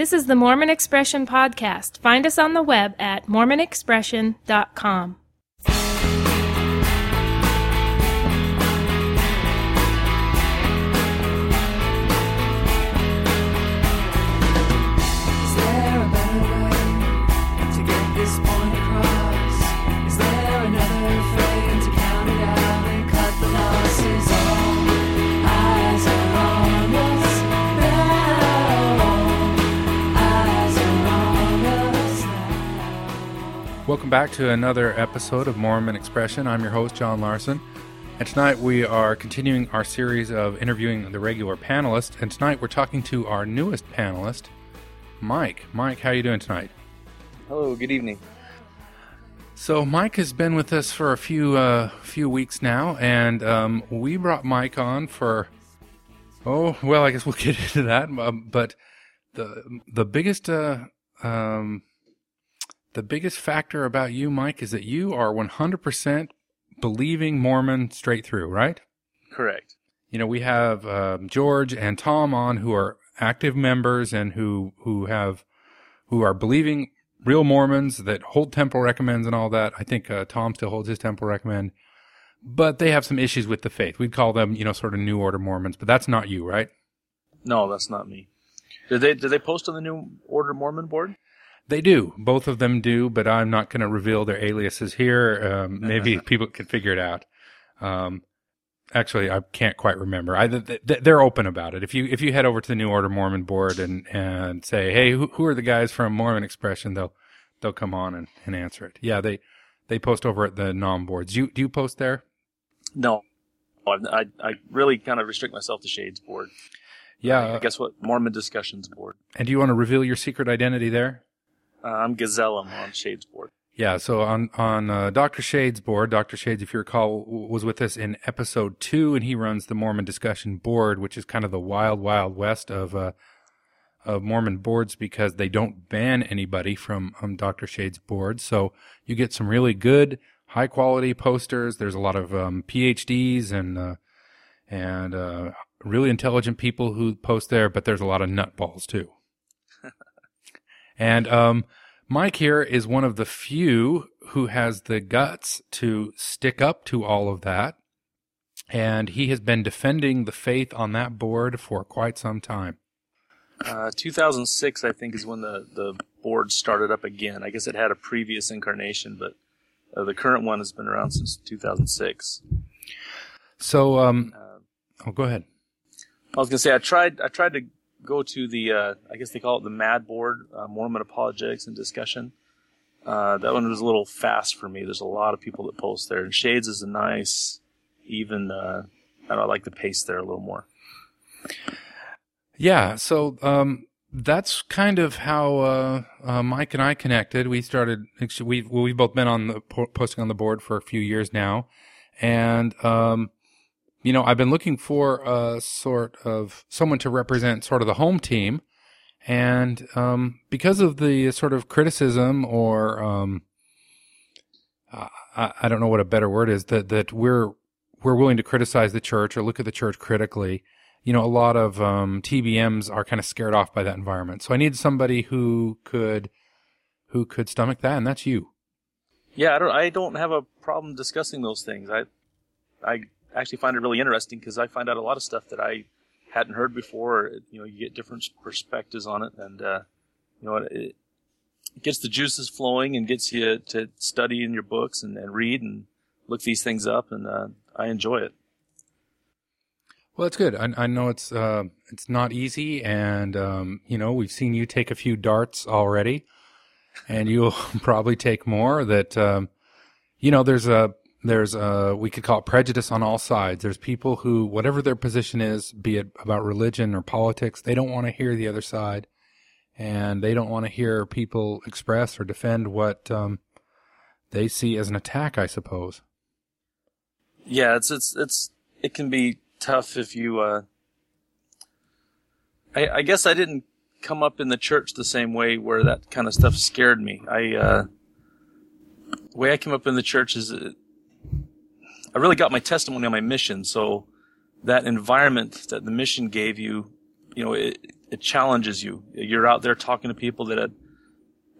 This is the Mormon Expression Podcast. Find us on the web at mormonexpression.com. Welcome back to another episode of Mormon Expression. I'm your host, John Larson. And tonight we are continuing our series of interviewing the regular panelists. And tonight we're talking to our newest panelist, Mike. Mike, how are you doing tonight? Hello, good evening. So Mike has been with us for a few uh, few weeks now, and um, we brought Mike on for oh well, I guess we'll get into that. Um, but the the biggest uh, um, the biggest factor about you, Mike, is that you are one hundred percent believing Mormon straight through, right? Correct. You know, we have um, George and Tom on who are active members and who who have who are believing real Mormons that hold temple recommends and all that. I think uh, Tom still holds his temple recommend, but they have some issues with the faith. We'd call them, you know, sort of New Order Mormons, but that's not you, right? No, that's not me. Did they did they post on the New Order Mormon board? They do. Both of them do, but I'm not going to reveal their aliases here. Um, maybe people can figure it out. Um, actually, I can't quite remember. I, th- th- they're open about it. If you if you head over to the New Order Mormon board and and say, hey, who, who are the guys from Mormon Expression? They'll they'll come on and, and answer it. Yeah, they they post over at the nom boards. You do you post there? No. I, I, I really kind of restrict myself to Shades board. Yeah. I guess what Mormon discussions board. and do you want to reveal your secret identity there? Uh, I'm Gazellum on Shades board. Yeah, so on on uh, Dr. Shade's board, Dr. Shades, if you recall, was with us in episode two, and he runs the Mormon Discussion Board, which is kind of the wild, wild west of uh, of Mormon boards because they don't ban anybody from um, Dr. Shade's board. So you get some really good, high quality posters. There's a lot of um, PhDs and uh, and uh, really intelligent people who post there, but there's a lot of nutballs too. And um, Mike here is one of the few who has the guts to stick up to all of that. And he has been defending the faith on that board for quite some time. Uh, 2006, I think, is when the, the board started up again. I guess it had a previous incarnation, but uh, the current one has been around since 2006. So, um, Uh, oh, go ahead. I was gonna say I tried I tried to go to the uh, I guess they call it the MAD board uh, Mormon apologetics and discussion. Uh, that one was a little fast for me. There's a lot of people that post there, and Shades is a nice, even. Uh, I I like the pace there a little more. Yeah, so um, that's kind of how uh, uh, Mike and I connected. We started. We've we've both been on the posting on the board for a few years now, and um, you know I've been looking for a sort of someone to represent sort of the home team, and um, because of the sort of criticism or um, I, I don't know what a better word is that that we're we're willing to criticize the church or look at the church critically you know, a lot of um, TBMs are kind of scared off by that environment. So I need somebody who could who could stomach that, and that's you. Yeah, I don't I don't have a problem discussing those things. I I actually find it really interesting because I find out a lot of stuff that I hadn't heard before. You know, you get different perspectives on it, and uh, you know, it, gets the juices flowing and gets you to study in your books and, and read and look these things up, and uh, I enjoy it. Well, that's good. I, I know it's uh, it's not easy, and um, you know we've seen you take a few darts already, and you'll probably take more. That um, you know, there's a there's a we could call it prejudice on all sides. There's people who, whatever their position is, be it about religion or politics, they don't want to hear the other side, and they don't want to hear people express or defend what um, they see as an attack. I suppose. Yeah, it's it's it's it can be tough if you. Uh, I, I guess I didn't come up in the church the same way where that kind of stuff scared me. I uh, the way I came up in the church is I really got my testimony on my mission. So that environment that the mission gave you, you know, it it challenges you. You're out there talking to people that had,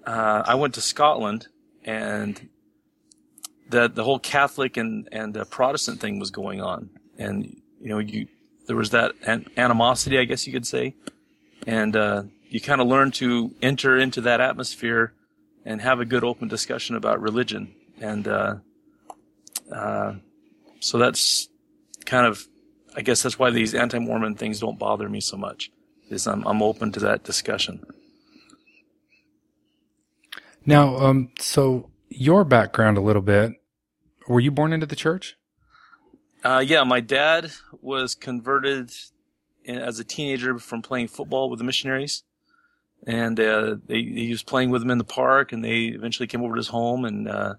uh, I went to Scotland and the the whole Catholic and and uh, Protestant thing was going on, and you know you there was that an- animosity, I guess you could say, and uh, you kind of learn to enter into that atmosphere and have a good open discussion about religion, and uh, uh, so that's kind of I guess that's why these anti-Mormon things don't bother me so much. Is I'm I'm open to that discussion. Now, um, so your background a little bit. Were you born into the church? Uh, yeah, my dad was converted in, as a teenager from playing football with the missionaries, and uh, they, he was playing with them in the park, and they eventually came over to his home, and uh,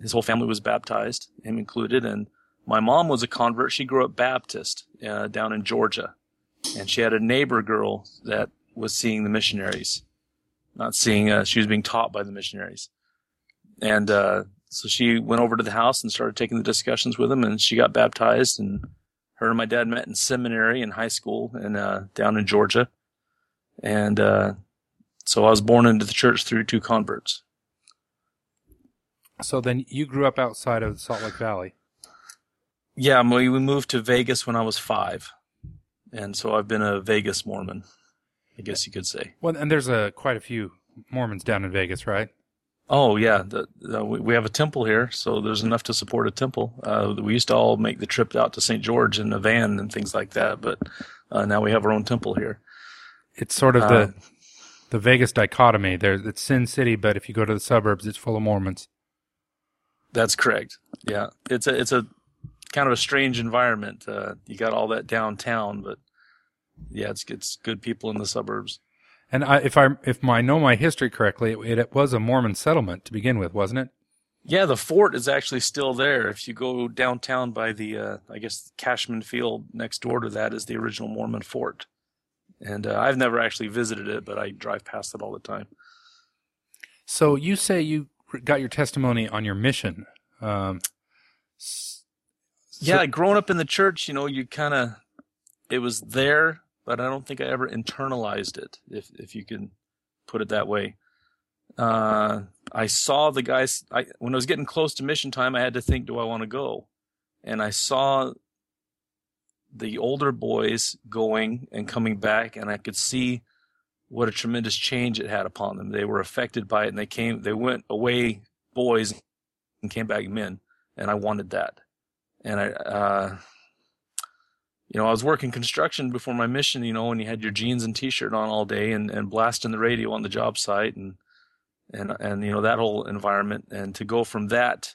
his whole family was baptized, him included. And my mom was a convert; she grew up Baptist uh, down in Georgia, and she had a neighbor girl that was seeing the missionaries, not seeing. Uh, she was being taught by the missionaries, and uh, so she went over to the house and started taking the discussions with him, and she got baptized. And her and my dad met in seminary in high school and uh, down in Georgia, and uh, so I was born into the church through two converts. So then you grew up outside of Salt Lake Valley. Yeah, we we moved to Vegas when I was five, and so I've been a Vegas Mormon, I guess you could say. Well, and there's a quite a few Mormons down in Vegas, right? Oh yeah, the, the, we we have a temple here, so there's enough to support a temple. Uh, we used to all make the trip out to St. George in a van and things like that, but uh, now we have our own temple here. It's sort of Uh, the the Vegas dichotomy. There's it's Sin City, but if you go to the suburbs, it's full of Mormons. That's correct. Yeah, it's a it's a kind of a strange environment. Uh, you got all that downtown, but yeah, it's it's good people in the suburbs. And I, if I if I know my history correctly, it, it was a Mormon settlement to begin with, wasn't it? Yeah, the fort is actually still there. If you go downtown by the, uh, I guess Cashman Field next door to that is the original Mormon fort, and uh, I've never actually visited it, but I drive past it all the time. So you say you got your testimony on your mission. Um, so- yeah, growing up in the church, you know, you kind of, it was there, but I don't think I ever internalized it, if if you can put it that way. Uh, I saw the guys. I when I was getting close to mission time, I had to think, do I want to go? And I saw the older boys going and coming back, and I could see what a tremendous change it had upon them. They were affected by it, and they came. They went away boys and came back men, and I wanted that and I, uh, you know, I was working construction before my mission, you know, when you had your jeans and t-shirt on all day and, and blasting the radio on the job site and, and, and, you know, that whole environment. And to go from that,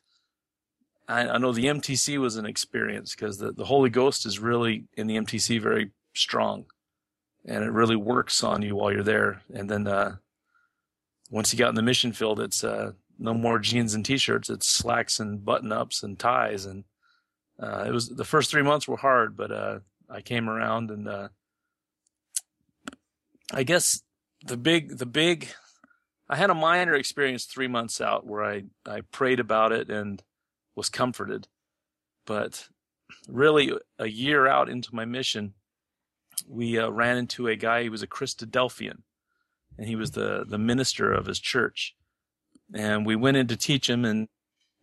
I, I know the MTC was an experience because the, the Holy Ghost is really in the MTC very strong and it really works on you while you're there. And then, uh, once you got in the mission field, it's, uh, no more jeans and t-shirts. It's slacks and button ups and ties and, uh, it was the first three months were hard, but uh, I came around and uh, I guess the big the big I had a minor experience three months out where I I prayed about it and was comforted, but really a year out into my mission, we uh, ran into a guy. He was a Christadelphian, and he was the the minister of his church, and we went in to teach him and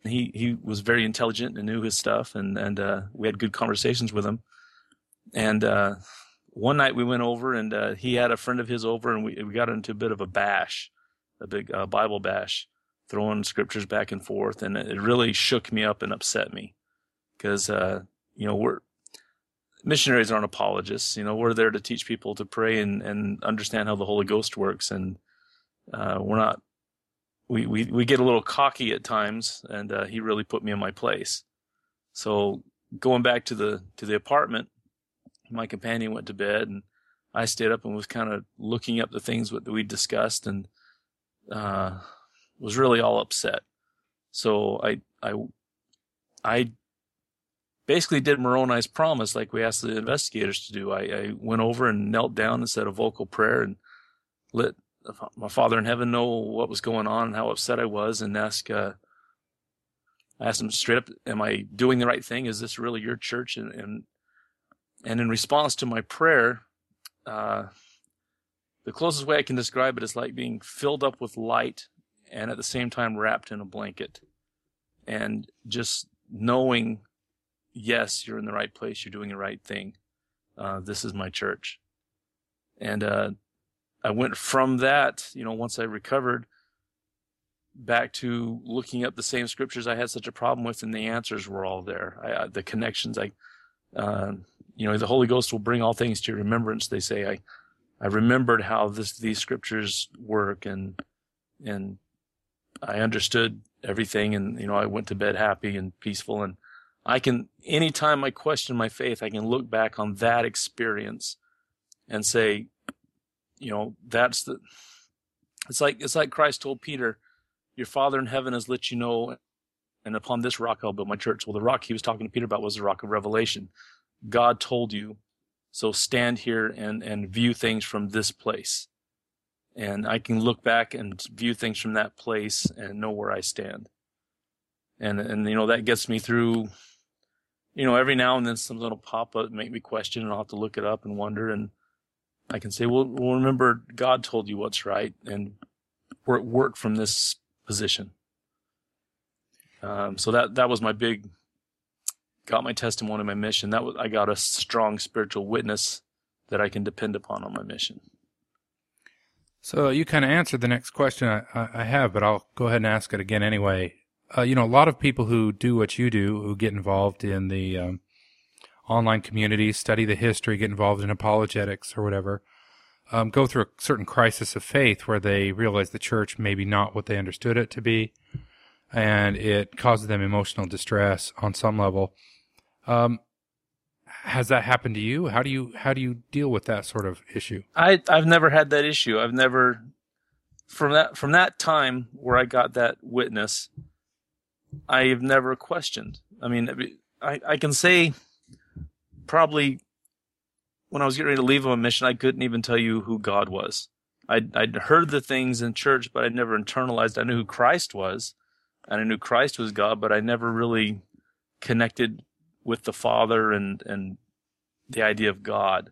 he he was very intelligent and knew his stuff and and uh, we had good conversations with him and uh, one night we went over and uh, he had a friend of his over and we we got into a bit of a bash a big uh, bible bash throwing scriptures back and forth and it really shook me up and upset me because uh, you know we're missionaries aren't apologists you know we're there to teach people to pray and and understand how the holy ghost works. And uh, we're not we, we, we get a little cocky at times and uh, he really put me in my place. So going back to the to the apartment my companion went to bed and i stayed up and was kind of looking up the things that we discussed and uh, was really all upset. So i i i basically did moroni's promise like we asked the investigators to do i, I went over and knelt down and said a vocal prayer and let my father in heaven know what was going on and how upset I was and ask uh I asked him straight up, am I doing the right thing? Is this really your church? And and, and in response to my prayer, uh, the closest way I can describe it is like being filled up with light and at the same time wrapped in a blanket. And just knowing, yes, you're in the right place, you're doing the right thing. Uh, this is my church. And uh, I went from that, you know, once I recovered, back to looking up the same scriptures I had such a problem with, and the answers were all there. I, the connections, I, uh, you know, the Holy Ghost will bring all things to your remembrance. They say, I, I remembered how this these scriptures work, and and I understood everything, and you know, I went to bed happy and peaceful, and I can anytime I question my faith, I can look back on that experience and say, you know, that's the. It's like it's like Christ told Peter, "Your Father in heaven has let you know, and upon this rock I'll build my church." Well, the rock he was talking to Peter about was the rock of revelation. God told you, so stand here and and view things from this place, and I can look back and view things from that place and know where I stand. And and you know that gets me through. You know, every now and then something will pop up, and make me question, and I'll have to look it up and wonder and I can say, well, well, remember, God told you what's right, and work work from this position. Um, so that that was my big, got my testimony, my mission. That was I got a strong spiritual witness that I can depend upon on my mission. So you kind of answered the next question I I have, but I'll go ahead and ask it again anyway. Uh, you know, a lot of people who do what you do, who get involved in the um, online community, study the history, get involved in apologetics or whatever, um, go through a certain crisis of faith where they realize the church maybe not what they understood it to be, and it causes them emotional distress on some level. Um, has that happened to you? How do you how do you deal with that sort of issue? I I've never had that issue. I've never from that from that time where I got that witness, I've never questioned. I mean, I I can say probably when I was getting ready to leave on a mission, I couldn't even tell you who God was. I'd, I'd heard the things in church, but I'd never internalized. I knew who Christ was, and I knew Christ was God, but I never really connected with the Father and and the idea of God.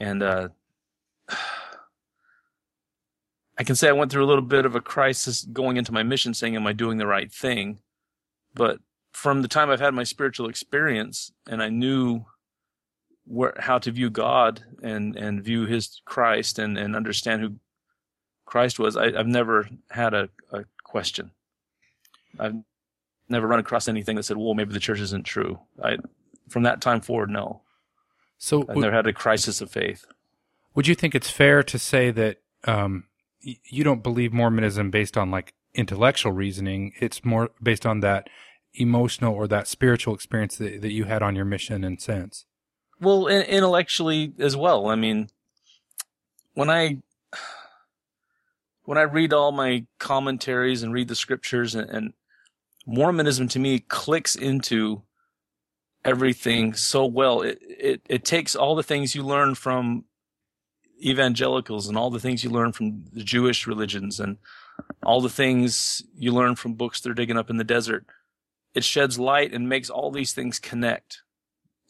And uh, I can say I went through a little bit of a crisis going into my mission, saying, "Am I doing the right thing?" But from the time I've had my spiritual experience, and I knew where how to view God and and view His Christ and and understand who Christ was, I, I've never had a, a question. I've never run across anything that said, "Well, maybe the church isn't true." I from that time forward, no, So I've never had a crisis of faith. Would you think it's fair to say that um, you don't believe Mormonism based on like intellectual reasoning? It's more based on that emotional or that spiritual experience that, that you had on your mission and sense. Well, in, intellectually as well. I mean, when I when I read all my commentaries and read the scriptures, and, and Mormonism to me clicks into everything so well. It, it it takes all the things you learn from evangelicals and all the things you learn from the Jewish religions and all the things you learn from books they're digging up in the desert. It sheds light and makes all these things connect.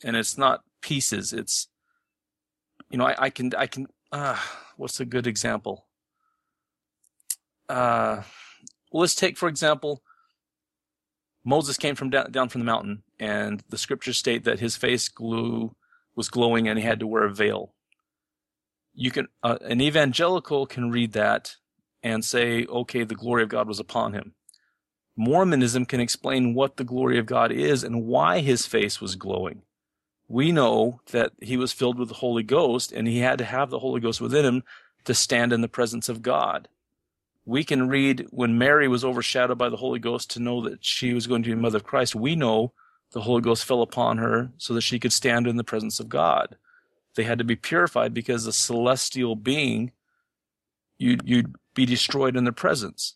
And it's not pieces. It's, you know, I, I can, I can, uh, what's a good example? Uh, well, let's take, for example, Moses came from down, down from the mountain and the scriptures state that his face glue was glowing and he had to wear a veil. You can, uh, an evangelical can read that and say, okay, the glory of God was upon him. Mormonism can explain what the glory of God is and why his face was glowing. We know that he was filled with the Holy Ghost and he had to have the Holy Ghost within him to stand in the presence of God. We can read when Mary was overshadowed by the Holy Ghost to know that she was going to be the mother of Christ. We know the Holy Ghost fell upon her so that she could stand in the presence of God. They had to be purified because a celestial being, you'd, you'd be destroyed in their presence.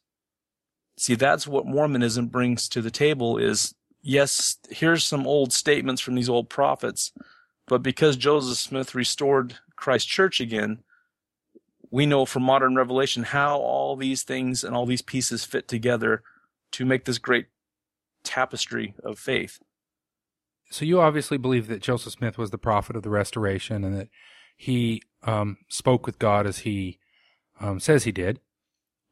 See, that's what Mormonism brings to the table is, yes, here's some old statements from these old prophets, but because Joseph Smith restored Christ Church again, we know from modern revelation how all these things and all these pieces fit together to make this great tapestry of faith. So you obviously believe that Joseph Smith was the prophet of the restoration and that he um, spoke with God as he um, says he did.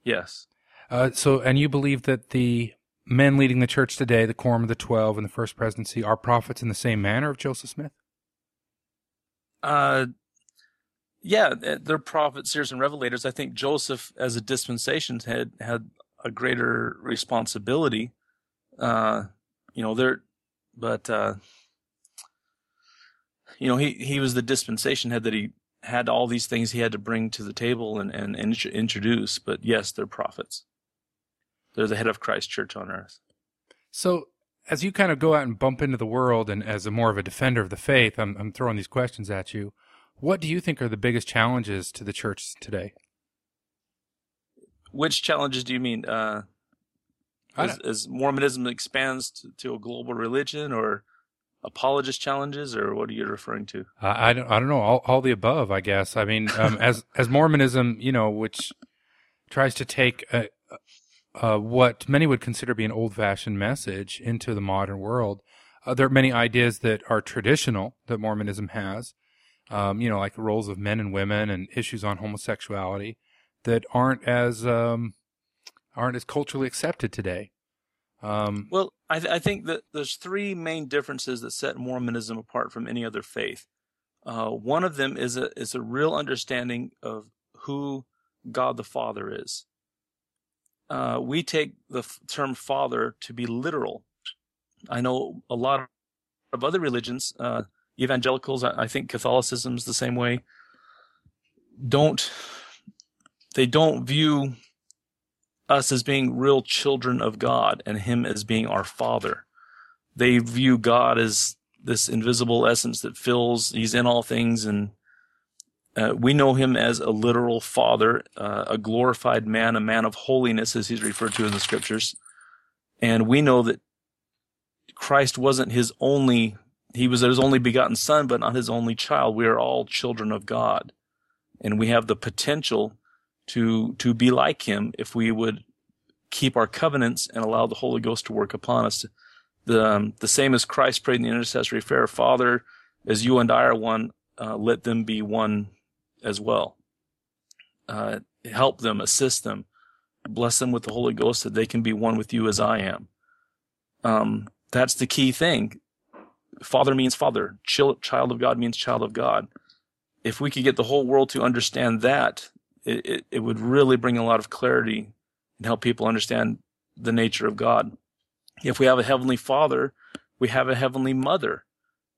Yes. Uh, so, and you believe that the men leading the church today, the Quorum of the Twelve and the First Presidency, are prophets in the same manner of Joseph Smith? Uh, yeah, they're prophets, seers, and revelators. I think Joseph, as a dispensation head, had a greater responsibility. Uh, you know, there, but uh, you know, he he was the dispensation head that he had all these things he had to bring to the table and and, and introduce. But yes, they're prophets. They're the head of Christ Church on earth. So, as you kind of go out and bump into the world, and as a more of a defender of the faith, I'm, I'm throwing these questions at you. What do you think are the biggest challenges to the church today? Which challenges do you mean? Uh, as, as Mormonism expands to, to a global religion, or apologist challenges, or what are you referring to? I I don't, I don't know. All, all the above, I guess. I mean, um, as as Mormonism, you know, which tries to take a, uh, what many would consider to be an old-fashioned message into the modern world. Uh, there are many ideas that are traditional that Mormonism has, um, you know, like the roles of men and women and issues on homosexuality that aren't as um, aren't as culturally accepted today. Um, Well, I, th- I think that there's three main differences that set Mormonism apart from any other faith. Uh, one of them is a is a real understanding of who God the Father is. Uh, we take the f- term Father to be literal. I know a lot of other religions, uh, evangelicals, I, I think Catholicism's the same way. Don't they don't view us as being real children of God and Him as being our Father. They view God as this invisible essence that fills, He's in all things, and uh, we know Him as a literal Father, uh, a glorified man, a man of holiness, as He's referred to in the Scriptures. And we know that Christ wasn't His only, He was His only begotten Son, but not His only child. We are all children of God. And we have the potential to to be like him if we would keep our covenants and allow the Holy Ghost to work upon us. The um, the same as Christ prayed in the intercessory prayer, Father, as you and I are one, uh, let them be one as well. Uh, help them, assist them, bless them with the Holy Ghost that they can be one with you as I am. Um, that's the key thing. Father means father. Child of God means child of God. If we could get the whole world to understand that, it, it, it would really bring a lot of clarity and help people understand the nature of God. If we have a heavenly father, we have a heavenly mother.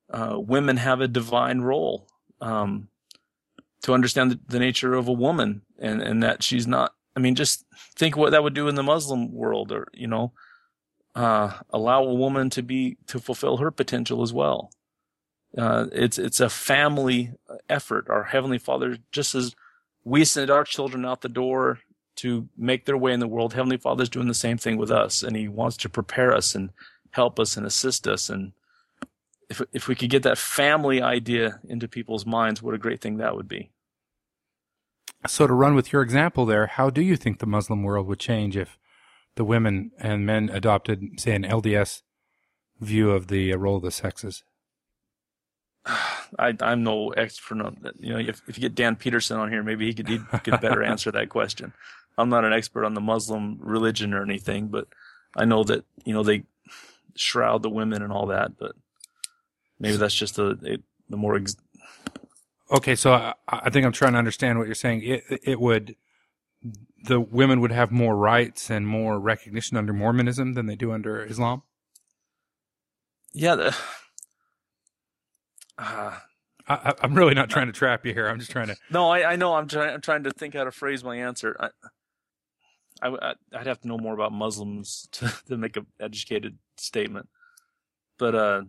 Uh, women have a divine role um, to understand the, the nature of a woman and, and that she's not. I mean, just think what that would do in the Muslim world, or you know, uh, allow a woman to be to fulfill her potential as well. Uh, it's it's a family effort. Our heavenly Father, just as we send our children out the door to make their way in the world. Heavenly Father's doing the same thing with us, and He wants to prepare us and help us and assist us. And if if we could get that family idea into people's minds, what a great thing that would be. so, to run with your example there, how do you think the Muslim world would change if the women and men adopted, say, an LDS view of the uh, role of the sexes? I, I'm no expert on that. You know, if, if you get Dan Peterson on here, maybe he could, he could better answer that question. I'm not an expert on the Muslim religion or anything, but I know that you know they shroud the women and all that. But maybe that's just the the more ex- Okay, so I, I think I'm trying to understand what you're saying. It, it would, the women would have more rights and more recognition under Mormonism than they do under Islam. yeah. The, uh, I, I'm really not trying to trap you here. I'm just trying to. no, I, I know. I'm trying. I'm trying to think how to phrase my answer. I, I, I'd have to know more about Muslims to, to make an educated statement. But uh,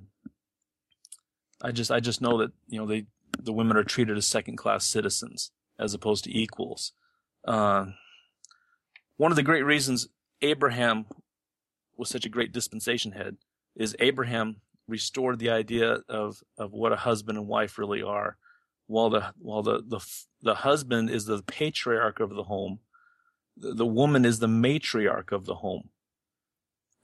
I just I just know that you know they the women are treated as second class citizens as opposed to equals. Uh, one of the great reasons Abraham was such a great dispensation head is Abraham restored the idea of of what a husband and wife really are. While the while the the the husband is the patriarch of the home, the, the woman is the matriarch of the home.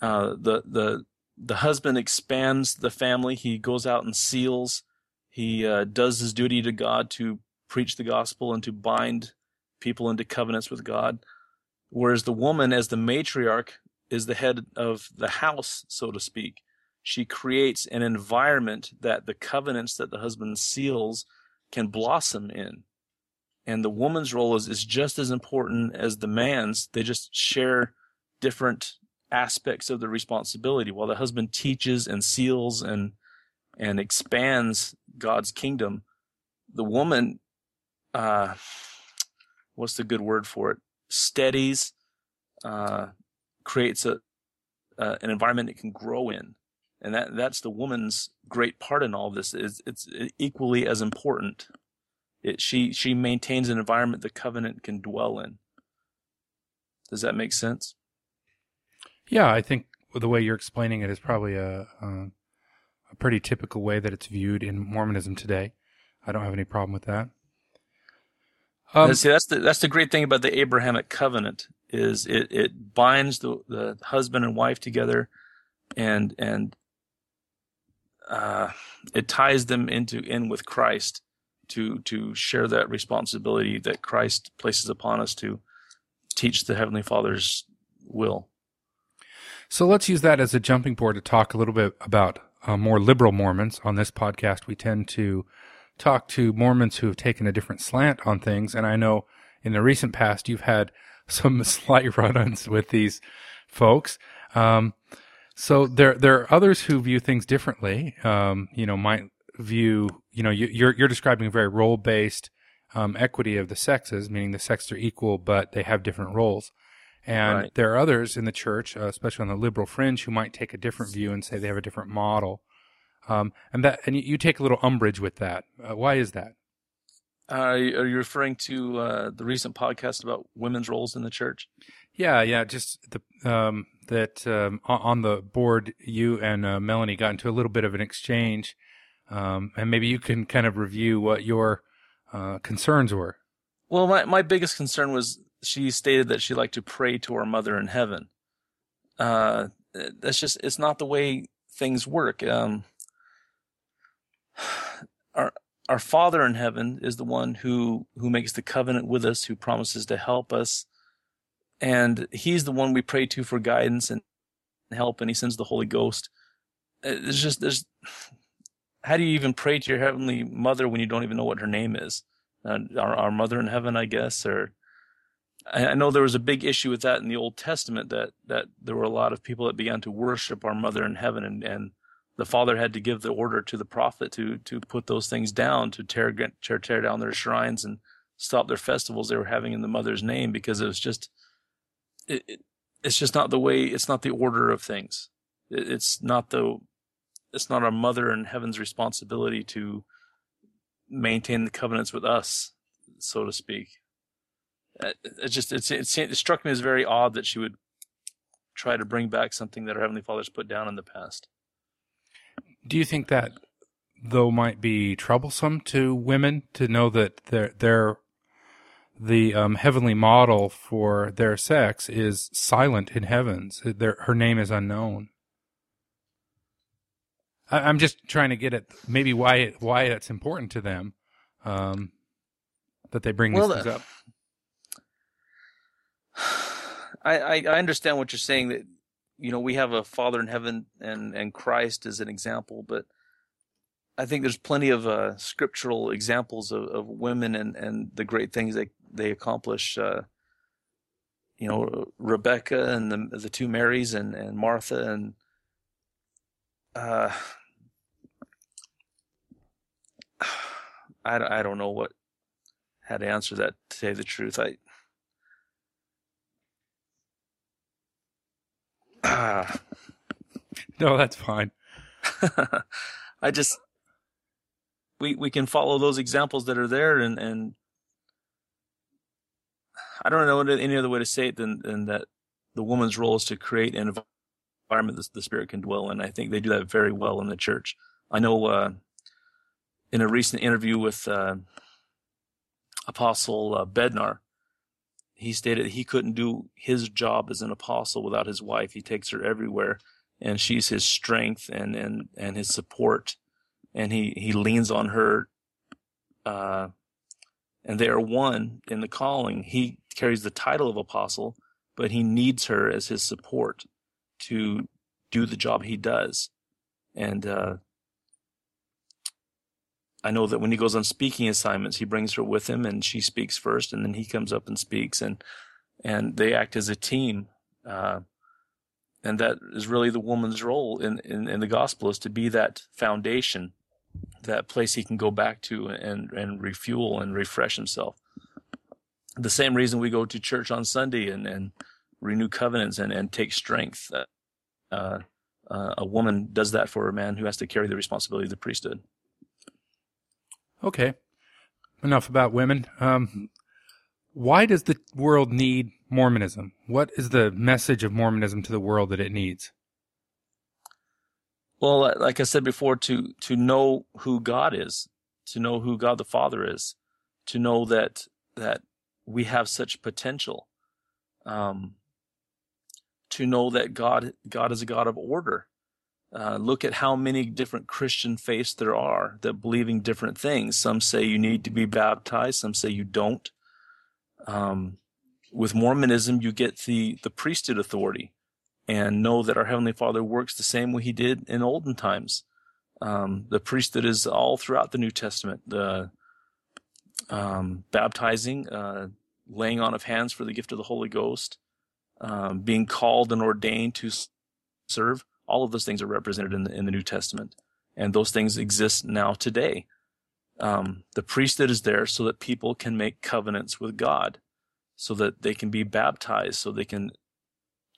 Uh, the the the husband expands the family. He goes out and seals. He uh, does his duty to God to preach the gospel and to bind people into covenants with God. Whereas the woman, as the matriarch, is the head of the house, so to speak. She creates an environment that the covenants that the husband seals can blossom in. And the woman's role is, is just as important as the man's. They just share different aspects of the responsibility. While the husband teaches and seals and and expands God's kingdom, the woman, uh, what's the good word for it? Steadies, uh, creates a uh, an environment it can grow in, and that that's the woman's great part in all of this. Is it's equally as important. It, she she maintains an environment the covenant can dwell in. Does that make sense? Yeah, I think the way you're explaining it is probably a, a a pretty typical way that it's viewed in Mormonism today. I don't have any problem with that. Um, See, that's the that's the great thing about the Abrahamic covenant is it, it binds the, the husband and wife together, and and uh, it ties them into in with Christ to to share that responsibility that Christ places upon us to teach the Heavenly Father's will. So let's use that as a jumping board to talk a little bit about uh, more liberal Mormons. On this podcast, we tend to talk to Mormons who have taken a different slant on things. And I know in the recent past, you've had some slight run-ins with these folks. Um, so there, there are others who view things differently. Um, you know, might view, you know, you, you're, you're describing a very role-based, um, equity of the sexes, meaning the sexes are equal, but they have different roles. And Right. there are others in the church, uh, especially on the liberal fringe, who might take a different view and say they have a different model. Um, and that, and you, you take a little umbrage with that. Uh, why is that? Uh, are you referring to uh, the recent podcast about women's roles in the church? Yeah, yeah, just the um, that um, on- the board, you and uh, Melanie got into a little bit of an exchange, um, and maybe you can kind of review what your uh, concerns were. Well, my, my biggest concern was she stated that she liked to pray to our mother in heaven. Uh, that's just, it's not the way things work. Um, our, our father in heaven is the one who, who makes the covenant with us, who promises to help us. And he's the one we pray to for guidance and help. And he sends the Holy Ghost. It's just, there's, how do you even pray to your heavenly mother when you don't even know what her name is? uh, our, our mother in heaven, I guess, or I, I know there was a big issue with that in the Old Testament that, that there were a lot of people that began to worship our mother in heaven and, and the father had to give the order to the prophet to, to put those things down, to tear, tear, tear down their shrines and stop their festivals they were having in the mother's name because it was just, it, it, it's just not the way, it's not the order of things. It, it's not the, it's not our mother in heaven's responsibility to, maintain the covenants with us, so to speak. Uh, It just it's, it struck me as very odd that she would try to bring back something that our heavenly fathers put down in the past. Do you think that though might be troublesome to women to know that their their the um, heavenly model for their sex is silent in heavens? Their, her name is unknown. I, I'm just trying to get at maybe why it, why it's important to them um, that they bring Well, these things up. I, I I understand what you're saying that you know we have a Father in heaven and and Christ as an example, but I think there's plenty of uh, scriptural examples of, of women and and the great things they they accomplish. Uh, you know Rebecca and the the two Marys and and Martha and uh, I don't- I don't know what how to answer that to you the truth. I Ah, No, that's fine. I just we we can follow those examples that are there and and I don't know any other way to say it than than that the woman's role is to create an environment that the spirit can dwell in. I think they do that very well in the church. I know uh, in a recent interview with uh, Apostle uh, Bednar, he stated he couldn't do his job as an apostle without his wife. He takes her everywhere, and she's his strength and and and his support, and he he leans on her uh, and they are one in the calling. He carries the title of apostle, but he needs her as his support to do the job he does. And uh, I know that when he goes on speaking assignments, he brings her with him, and she speaks first, and then he comes up and speaks, and and they act as a team. Uh, and that is really the woman's role in, in, in the gospel is to be that foundation, that place he can go back to and and refuel and refresh himself. The same reason we go to church on Sunday and, and renew covenants and, and take strength. Uh, uh, a woman does that for a man who has to carry the responsibility of the priesthood. Okay. Enough about women. Um, why does the world need Mormonism? What is the message of Mormonism to the world that it needs? Well, like I said before, to to know who God is, to know who God the Father is, to know that that we have such potential, um, to know that God God is a God of order. Uh, look at how many different Christian faiths there are that believing different things. Some say you need to be baptized. Some say you don't. Um, with Mormonism, you get the the priesthood authority, and know that our Heavenly Father works the same way He did in olden times. Um, the priesthood is all throughout the New Testament. The um, baptizing, uh, laying on of hands for the gift of the Holy Ghost, um, being called and ordained to serve. All of those things are represented in the, in the New Testament, and those things exist now today. Um, the priesthood is there so that people can make covenants with God, so that they can be baptized, so they can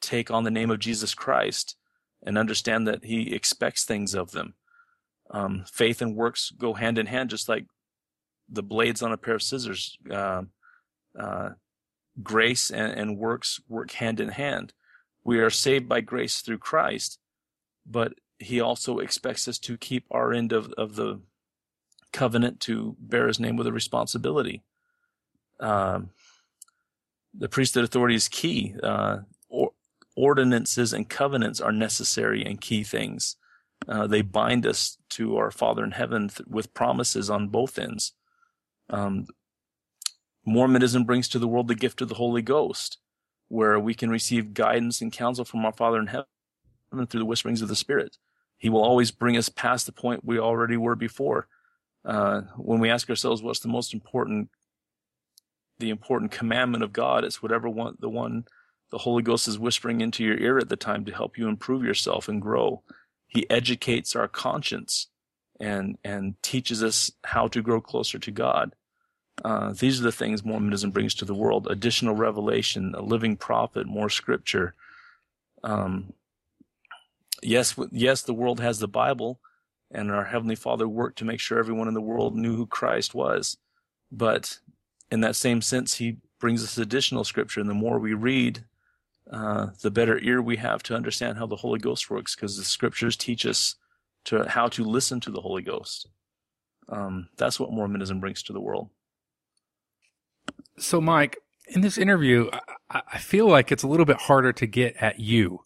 take on the name of Jesus Christ and understand that He expects things of them. Um, faith and works go hand in hand, just like the blades on a pair of scissors. Uh, uh, grace and, and works work hand in hand. We are saved by grace through Christ, but He also expects us to keep our end of, of the covenant to bear His name with a responsibility. Um, the priesthood authority is key. Uh, or, ordinances and covenants are necessary and key things. Uh, they bind us to our Father in heaven th- with promises on both ends. Um, Mormonism brings to the world the gift of the Holy Ghost, where we can receive guidance and counsel from our Father in heaven through the whisperings of the Spirit. He will always bring us past the point we already were before. Uh, when we ask ourselves what's the most important, the important commandment of God, it's whatever one, the one the Holy Ghost is whispering into your ear at the time to help you improve yourself and grow. He educates our conscience and and teaches us how to grow closer to God. Uh, these are the things Mormonism brings to the world: additional revelation, a living prophet, more scripture. Um, yes, yes, the world has the Bible, and our Heavenly Father worked to make sure everyone in the world knew who Christ was. But in that same sense, He brings us additional scripture, and the more we read, uh, the better ear we have to understand how the Holy Ghost works, because the scriptures teach us to how to listen to the Holy Ghost. Um, that's what Mormonism brings to the world. So, Mike, in this interview, I, I feel like it's a little bit harder to get at you.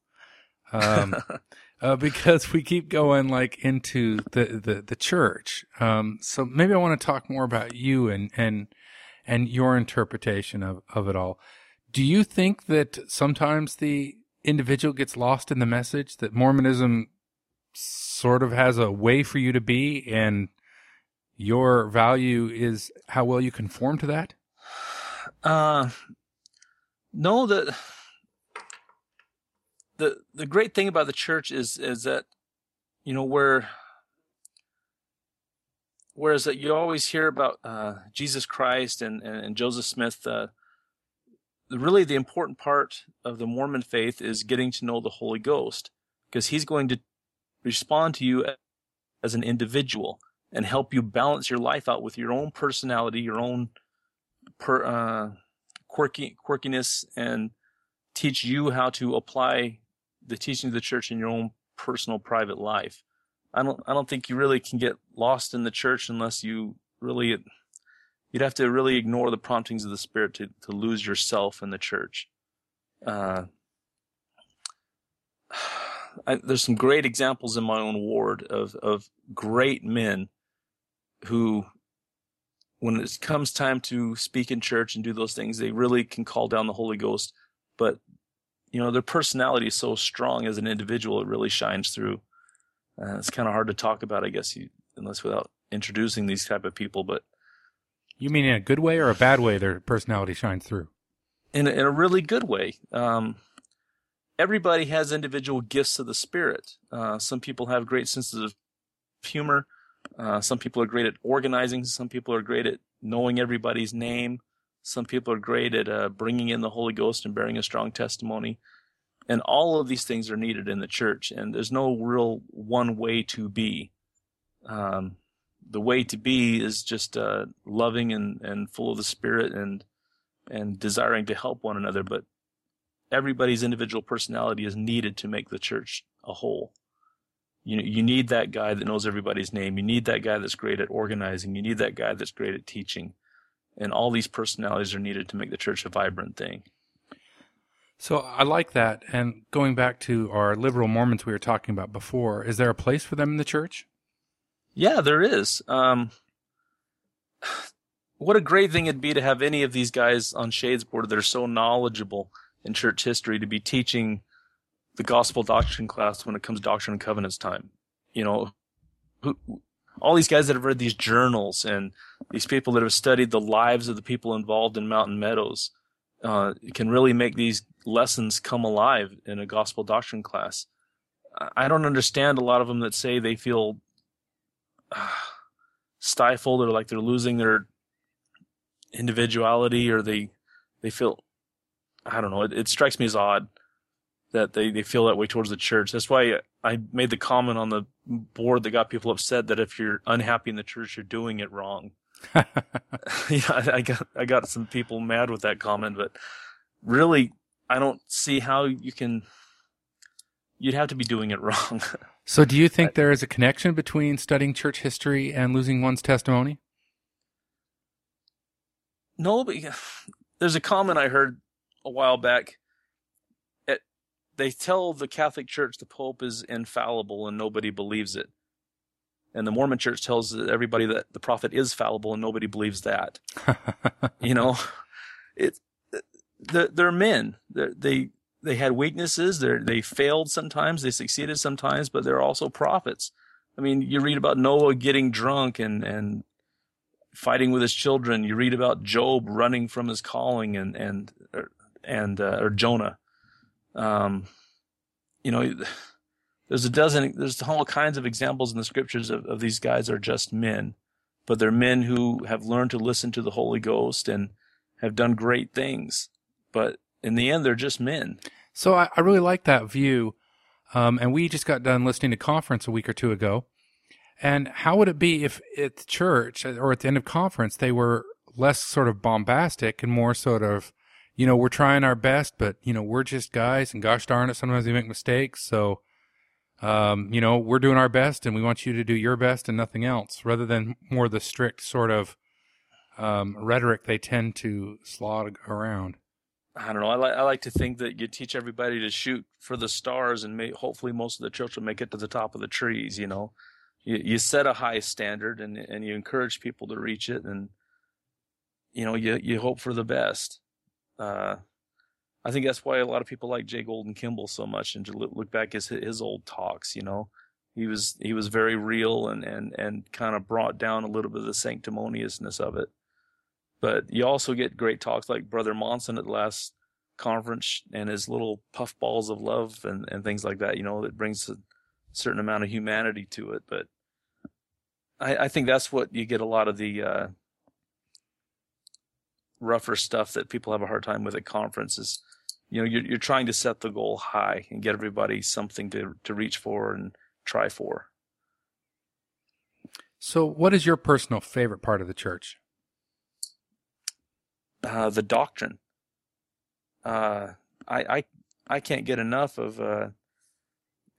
Um, uh, because we keep going like into the, the, the church. Um, so maybe I want to talk more about you and, and, and your interpretation of, of it all. Do you think that sometimes the individual gets lost in the message that Mormonism sort of has a way for you to be and your value is how well you conform to that? Uh, no, the the the great thing about the church is is that you know where whereas that you always hear about uh, Jesus Christ and, and, and Joseph Smith. Uh, really, the important part of the Mormon faith is getting to know the Holy Ghost because He's going to respond to you as an individual and help you balance your life out with your own personality, your own per, uh, quirky quirkiness, and teach you how to apply the teaching of the church in your own personal private life. I don't I don't think you really can get lost in the church unless you really you'd have to really ignore the promptings of the spirit to to lose yourself in the church. Uh, I, there's some great examples in my own ward of of great men who when it comes time to speak in church and do those things, they really can call down the Holy Ghost. But you know, their personality is so strong as an individual; it really shines through. Uh, it's kind of hard to talk about, I guess, you, unless without introducing these type of people. But You mean in a good way or a bad way? Their personality shines through. in a, in a really good way. Um, everybody has individual gifts of the spirit. Uh, some people have great senses of humor. Uh, some people are great at organizing. Some people are great at knowing everybody's name. Some people are great at uh, bringing in the Holy Ghost and bearing a strong testimony. And all of these things are needed in the church. And there's no real one way to be. Um, the way to be is just uh, loving and, and full of the Spirit and and desiring to help one another, but everybody's individual personality is needed to make the church a whole. You know, you need that guy that knows everybody's name. You need that guy that's great at organizing. You need that guy that's great at teaching. And all these personalities are needed to make the church a vibrant thing. So I like that. And going back to our liberal Mormons we were talking about before, is there a place for them in the church? Yeah, there is. Um, what a great thing it'd be to have any of these guys on Shades Board that are so knowledgeable in church history to be teaching the gospel doctrine class when it comes to Doctrine and Covenants time. You know, who, all these guys that have read these journals and these people that have studied the lives of the people involved in Mountain Meadows uh, can really make these lessons come alive in a gospel doctrine class. I- don't understand a lot of them that say they feel stifled or like they're losing their individuality or they they feel I don't know it, it strikes me as odd that they, they feel that way towards the church. That's why I made the comment on the board that got people upset that if you're unhappy in the church, you're doing it wrong. yeah, I, I got I got some people mad with that comment, but really, I don't see how you can. You'd have to be doing it wrong. So do you think there is a connection between studying church history and losing one's testimony? No, but there's a comment I heard a while back. They tell the Catholic Church the Pope is infallible and nobody believes it. And the Mormon Church tells everybody that the prophet is fallible and nobody believes that. you know, it, they're, they're men. They're, they they had weaknesses. They they failed sometimes. They succeeded sometimes, but they're also prophets. I mean, you read about Noah getting drunk and and fighting with his children. You read about Job running from his calling and and and uh, or Jonah. Um, you know, there's a dozen. There's all kinds of examples in the scriptures of, of these guys are just men, but they're men who have learned to listen to the Holy Ghost and have done great things. But in the end, they're just men. So I, I really like that view. Um, and we just got done listening to conference a week or two ago. And how would it be if at church or at the end of conference they were less sort of bombastic and more sort of, you know, we're trying our best, but you know, we're just guys, and gosh darn it, sometimes we make mistakes. So, um, you know, we're doing our best, and we want you to do your best and nothing else, rather than more the strict sort of um, rhetoric they tend to slog around. I don't know. I like I like to think that you teach everybody to shoot for the stars, and may, hopefully most of the children make it to the top of the trees. You know, you you set a high standard, and and you encourage people to reach it, and you know you you hope for the best. Uh, I think that's why a lot of people like J. Golden Kimball so much, and to look back his his old talks. You know, he was he was very real and and and kind of brought down a little bit of the sanctimoniousness of it. But you also get great talks like Brother Monson at the last conference and his little puffballs of love and, and things like that, you know, that brings a certain amount of humanity to it. But I, I think that's what you get a lot of the uh, rougher stuff that people have a hard time with at conferences. You know, you're, you're trying to set the goal high and get everybody something to, to reach for and try for. So, what is your personal favorite part of the church? uh, the doctrine. Uh, I, I I can't get enough of. Uh,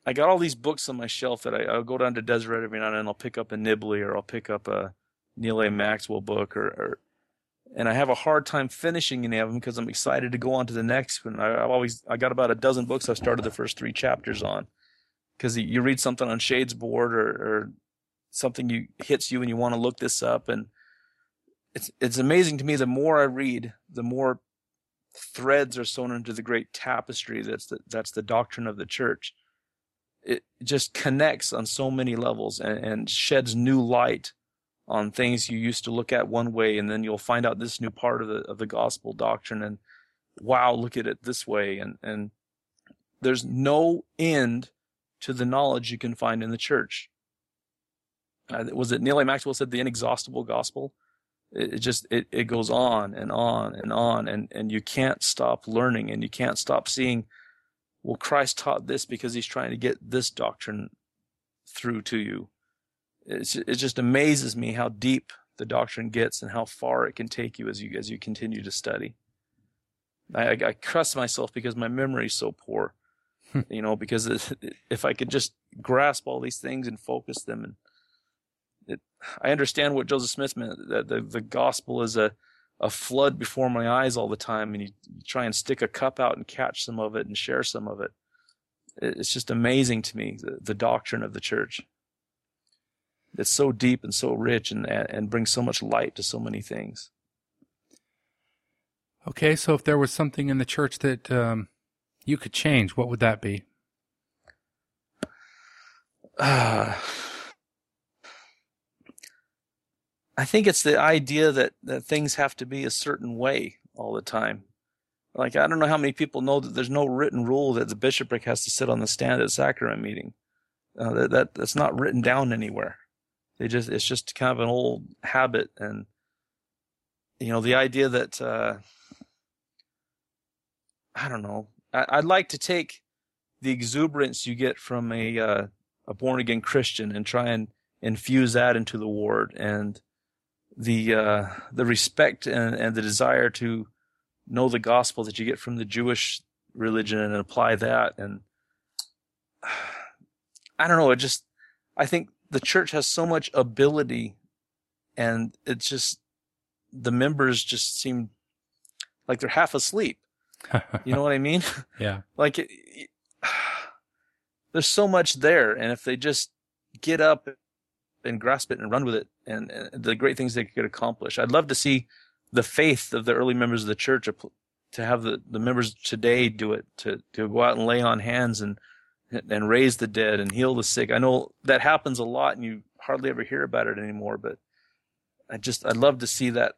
I got all these books on my shelf that I, I'll go down to Deseret every now and then. I'll pick up a Nibley or I'll pick up a Neal A. Maxwell book or, or and I have a hard time finishing any of them because I'm excited to go on to the next one. I, I've always I got about a dozen books I've started the first three chapters on because you read something on Shades board or, or something you hits you and you want to look this up and it's it's amazing to me. The more I read, the more threads are sewn into the great tapestry that's the, that's the doctrine of the church. It just connects on so many levels and, and sheds new light on things you used to look at one way, and then you'll find out this new part of the of the gospel doctrine, and wow, look at it this way, and and there's no end to the knowledge you can find in the church. Uh, was it Neal A. Maxwell said the inexhaustible gospel? It, it just it, it goes on and on and on, and and you can't stop learning, and you can't stop seeing. Well, Christ taught this because he's trying to get this doctrine through to you. It's, it just amazes me how deep the doctrine gets and how far it can take you as you as you continue to study. I, I, I trust myself because my memory is so poor, hmm. you know. Because it, if I could just grasp all these things and focus them, and it, I understand what Joseph Smith meant that the the gospel is a a flood before my eyes all the time, and you try and stick a cup out and catch some of it and share some of it. It's just amazing to me the, the doctrine of the church. It's so deep and so rich and and brings so much light to so many things. Okay, so if there was something in the church that um, you could change, what would that be? Uh, I think it's the idea that, that things have to be a certain way all the time. Like, I don't know how many people know that there's no written rule that the bishopric has to sit on the stand at a sacrament meeting. Uh, that, that that's not written down anywhere. They just it's just kind of an old habit, and you know the idea that uh, I don't know. I, I'd like to take the exuberance you get from a uh, a born again Christian and try and infuse that into the ward and the uh, the respect and, and the desire to know the gospel that you get from the Jewish religion and apply that. And I don't know. It just I think the church has so much ability and it's just the members just seem like they're half asleep. You know what I mean? Yeah. like it, it- there's so much there and if they just get up and grasp it and run with it and, and the great things they could accomplish. I'd love to see the faith of the early members of the church to have the, the members today do it to, to go out and lay on hands and and raise the dead and heal the sick i know that happens a lot and you hardly ever hear about it anymore but i just i'd love to see that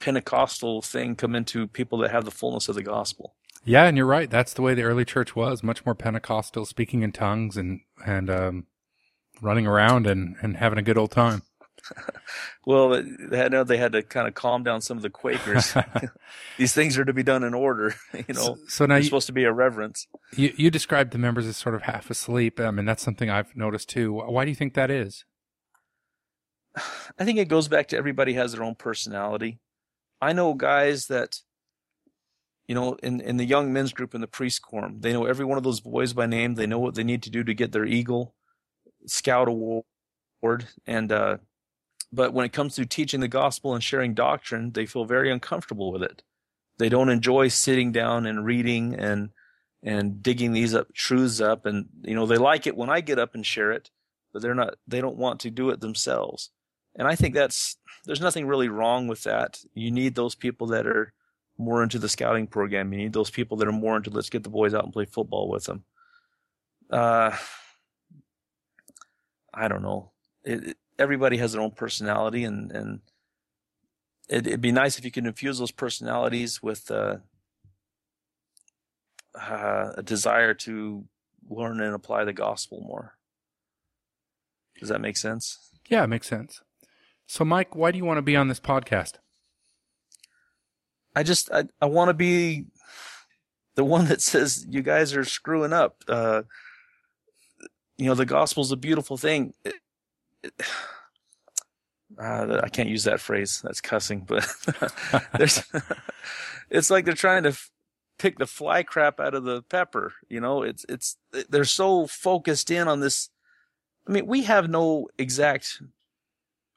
pentecostal thing come into people that have the fullness of the gospel Yeah, and you're right. That's the way the early church was, much more Pentecostal, speaking in tongues and and um, running around and, and having a good old time. Well, they had, they had to kind of calm down some of the Quakers. These things are to be done in order, you know. So now There's you, supposed to be a reverence. you you described the members as sort of half asleep. I mean, that's something I've noticed too. Why do you think that is? I think it goes back to everybody has their own personality. I know guys that, you know, in, in the young men's group in the priest quorum, they know every one of those boys by name. They know what they need to do to get their Eagle Scout Award. And, uh, but when it comes to teaching the gospel and sharing doctrine, they feel very uncomfortable with it. They don't enjoy sitting down and reading and, and digging these up, truths up. And, you know, they like it when I get up and share it, but they're not, they don't want to do it themselves. And I think that's, there's nothing really wrong with that. You need those people that are more into the scouting program. You need those people that are more into let's get the boys out and play football with them. Uh, I don't know. It, everybody has their own personality, and and it, it'd be nice if you could infuse those personalities with uh, uh, a desire to learn and apply the gospel more. Does that make sense? Yeah, it makes sense. So, Mike, why do you want to be on this podcast? I just I, I want to be the one that says you guys are screwing up. Uh, you know, the gospel's a beautiful thing. It, uh, I can't use that phrase. That's cussing, but there's, it's like they're trying to pick the fly crap out of the pepper. You know, it's, it's, they're so focused in on this. I mean, we have no exact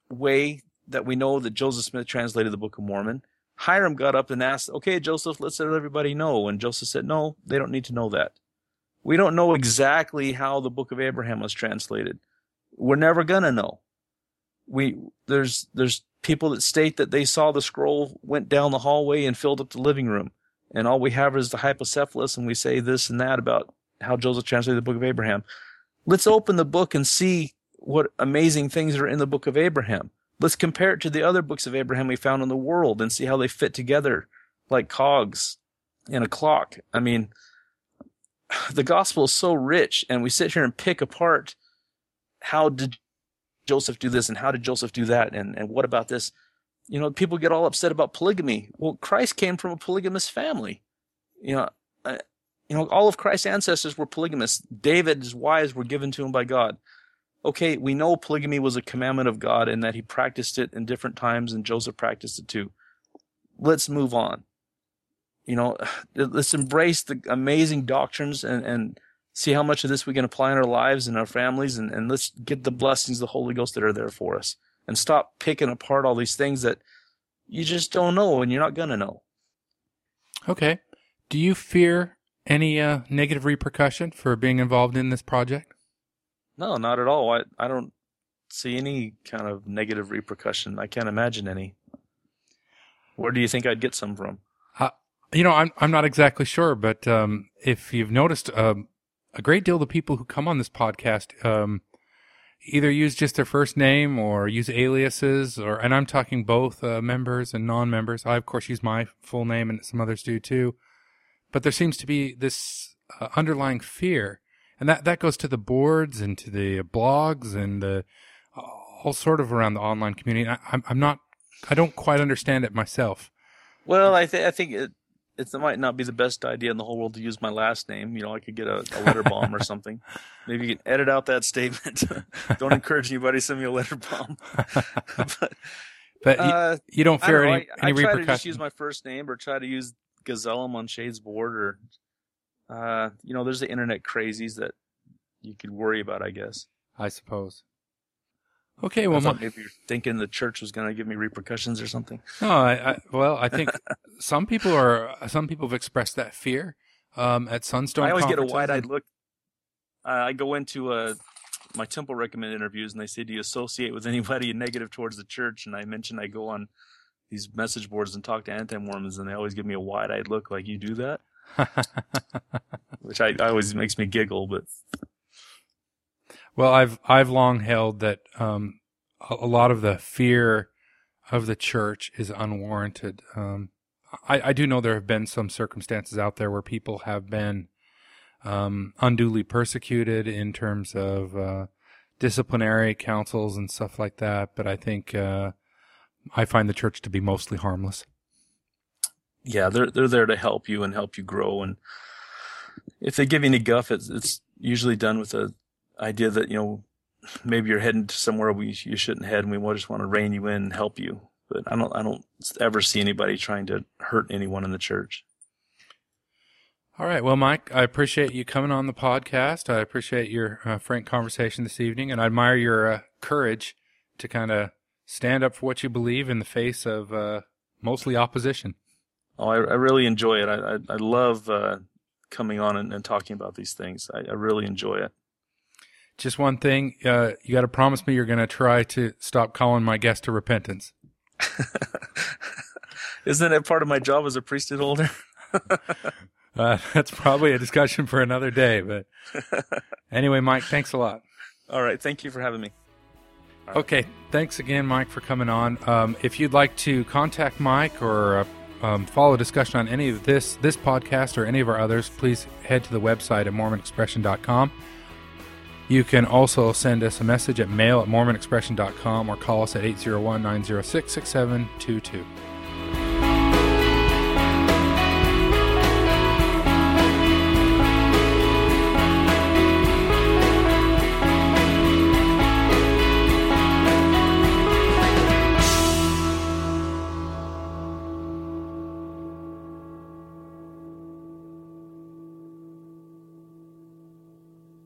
way that we know that Joseph Smith translated the Book of Mormon. Hyrum got up and asked, okay, Joseph, let's let everybody know. And Joseph said, no, they don't need to know that. We don't know exactly how the book of Abraham was translated. We're never to know. We, there's, there's people that state that they saw the scroll went down the hallway and filled up the living room. And all we have is the hypocephalus, and we say this and that about how Joseph translated the book of Abraham. Let's open the book and see what amazing things are in the book of Abraham. Let's compare it to the other books of Abraham we found in the world and see how they fit together like cogs in a clock. I mean, the gospel is so rich, and we sit here and pick apart how did Joseph do this and how did Joseph do that and, and what about this? You know, people get all upset about polygamy. Well, Christ came from a polygamous family. You know, uh, you know, all of Christ's ancestors were polygamists. David's wives were given to him by God. Okay, we know polygamy was a commandment of God and that he practiced it in different times and Joseph practiced it too. Let's move on. You know, let's embrace the amazing doctrines and, and see how much of this we can apply in our lives and our families and, and let's get the blessings of the Holy Ghost that are there for us and stop picking apart all these things that you just don't know and you're not going to know. Okay. Do you fear any uh, negative repercussion for being involved in this project? No, not at all. I, I don't see any kind of negative repercussion. I can't imagine any. Where do you think I'd get some from? Uh, you know, I'm I'm not exactly sure, but um, if you've noticed, um, a great deal of the people who come on this podcast um, either use just their first name or use aliases, or and I'm talking both uh, members and non-members. I of course use my full name, and some others do too. But there seems to be this uh, underlying fear, and that that goes to the boards and to the blogs and the all sort of around the online community. I, I'm I'm not I don't quite understand it myself. Well, I, th- I think it, it might not be the best idea in the whole world to use my last name. You know, I could get a, a letter bomb or something. Maybe you can edit out that statement. Don't encourage anybody to send me a letter bomb. but But uh, you, you don't fear don't know, any, I, any I try to just use my first name or try to use Gazellum on Shade's board or, uh, you know, there's the internet crazies that you could worry about, I guess. I suppose. Okay, well, my, maybe you're thinking the church was going to give me repercussions or something. no, I, I well, I think some people are some people have expressed that fear um, at Sunstone. I always get a wide-eyed look. Uh, I go into uh, my Temple Recommend interviews, and they say, "Do you associate with anybody negative towards the church?" And I mention I go on these message boards and talk to anti-Mormons, and they always give me a wide-eyed look, like you do that, which I, I always makes me giggle. But Well, I've I've long held that um, a, a lot of the fear of the church is unwarranted. Um, I, I do know there have been some circumstances out there where people have been um, unduly persecuted in terms of uh, disciplinary councils and stuff like that. But I think uh, I find the church to be mostly harmless. yeah, they're they're there to help you and help you grow. And if they give you any guff, it's it's usually done with the idea that you know maybe you're heading to somewhere we you shouldn't head, and we just want to rein you in and help you. But I don't I don't ever see anybody trying to hurt anyone in the church. All right. Well, Mike, I appreciate you coming on the podcast. I appreciate your uh, frank conversation this evening, and I admire your uh, courage to kind of stand up for what you believe in the face of uh, mostly opposition. Oh, I, I really enjoy it. I I, I love uh, coming on and, and talking about these things. I, I really enjoy it. Just one thing, uh, you got to promise me you're going to try to stop calling my guest to repentance. Isn't it part of my job as a priesthood holder? Uh, that's probably a discussion for another day. But anyway, Mike, thanks a lot. All right, thank you for having me. Okay, thanks again, Mike, for coming on. Um, if you'd like to contact Mike or uh, um, follow a discussion on any of this this podcast or any of our others, please head to the website at mormonexpression.com. You can also send us a message at mail at mormonexpression.com or call us at 801 906 6722.